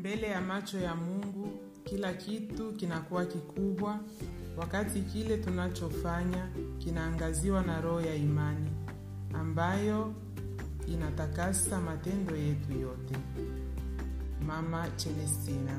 mbele ya macho ya Mungu kila kitu kinakuwa kikubwa, wakati kile tunachofanya kinaangaziwa na roho ya imani ambayo inatakasa matendo yetu yote. Mama Celestina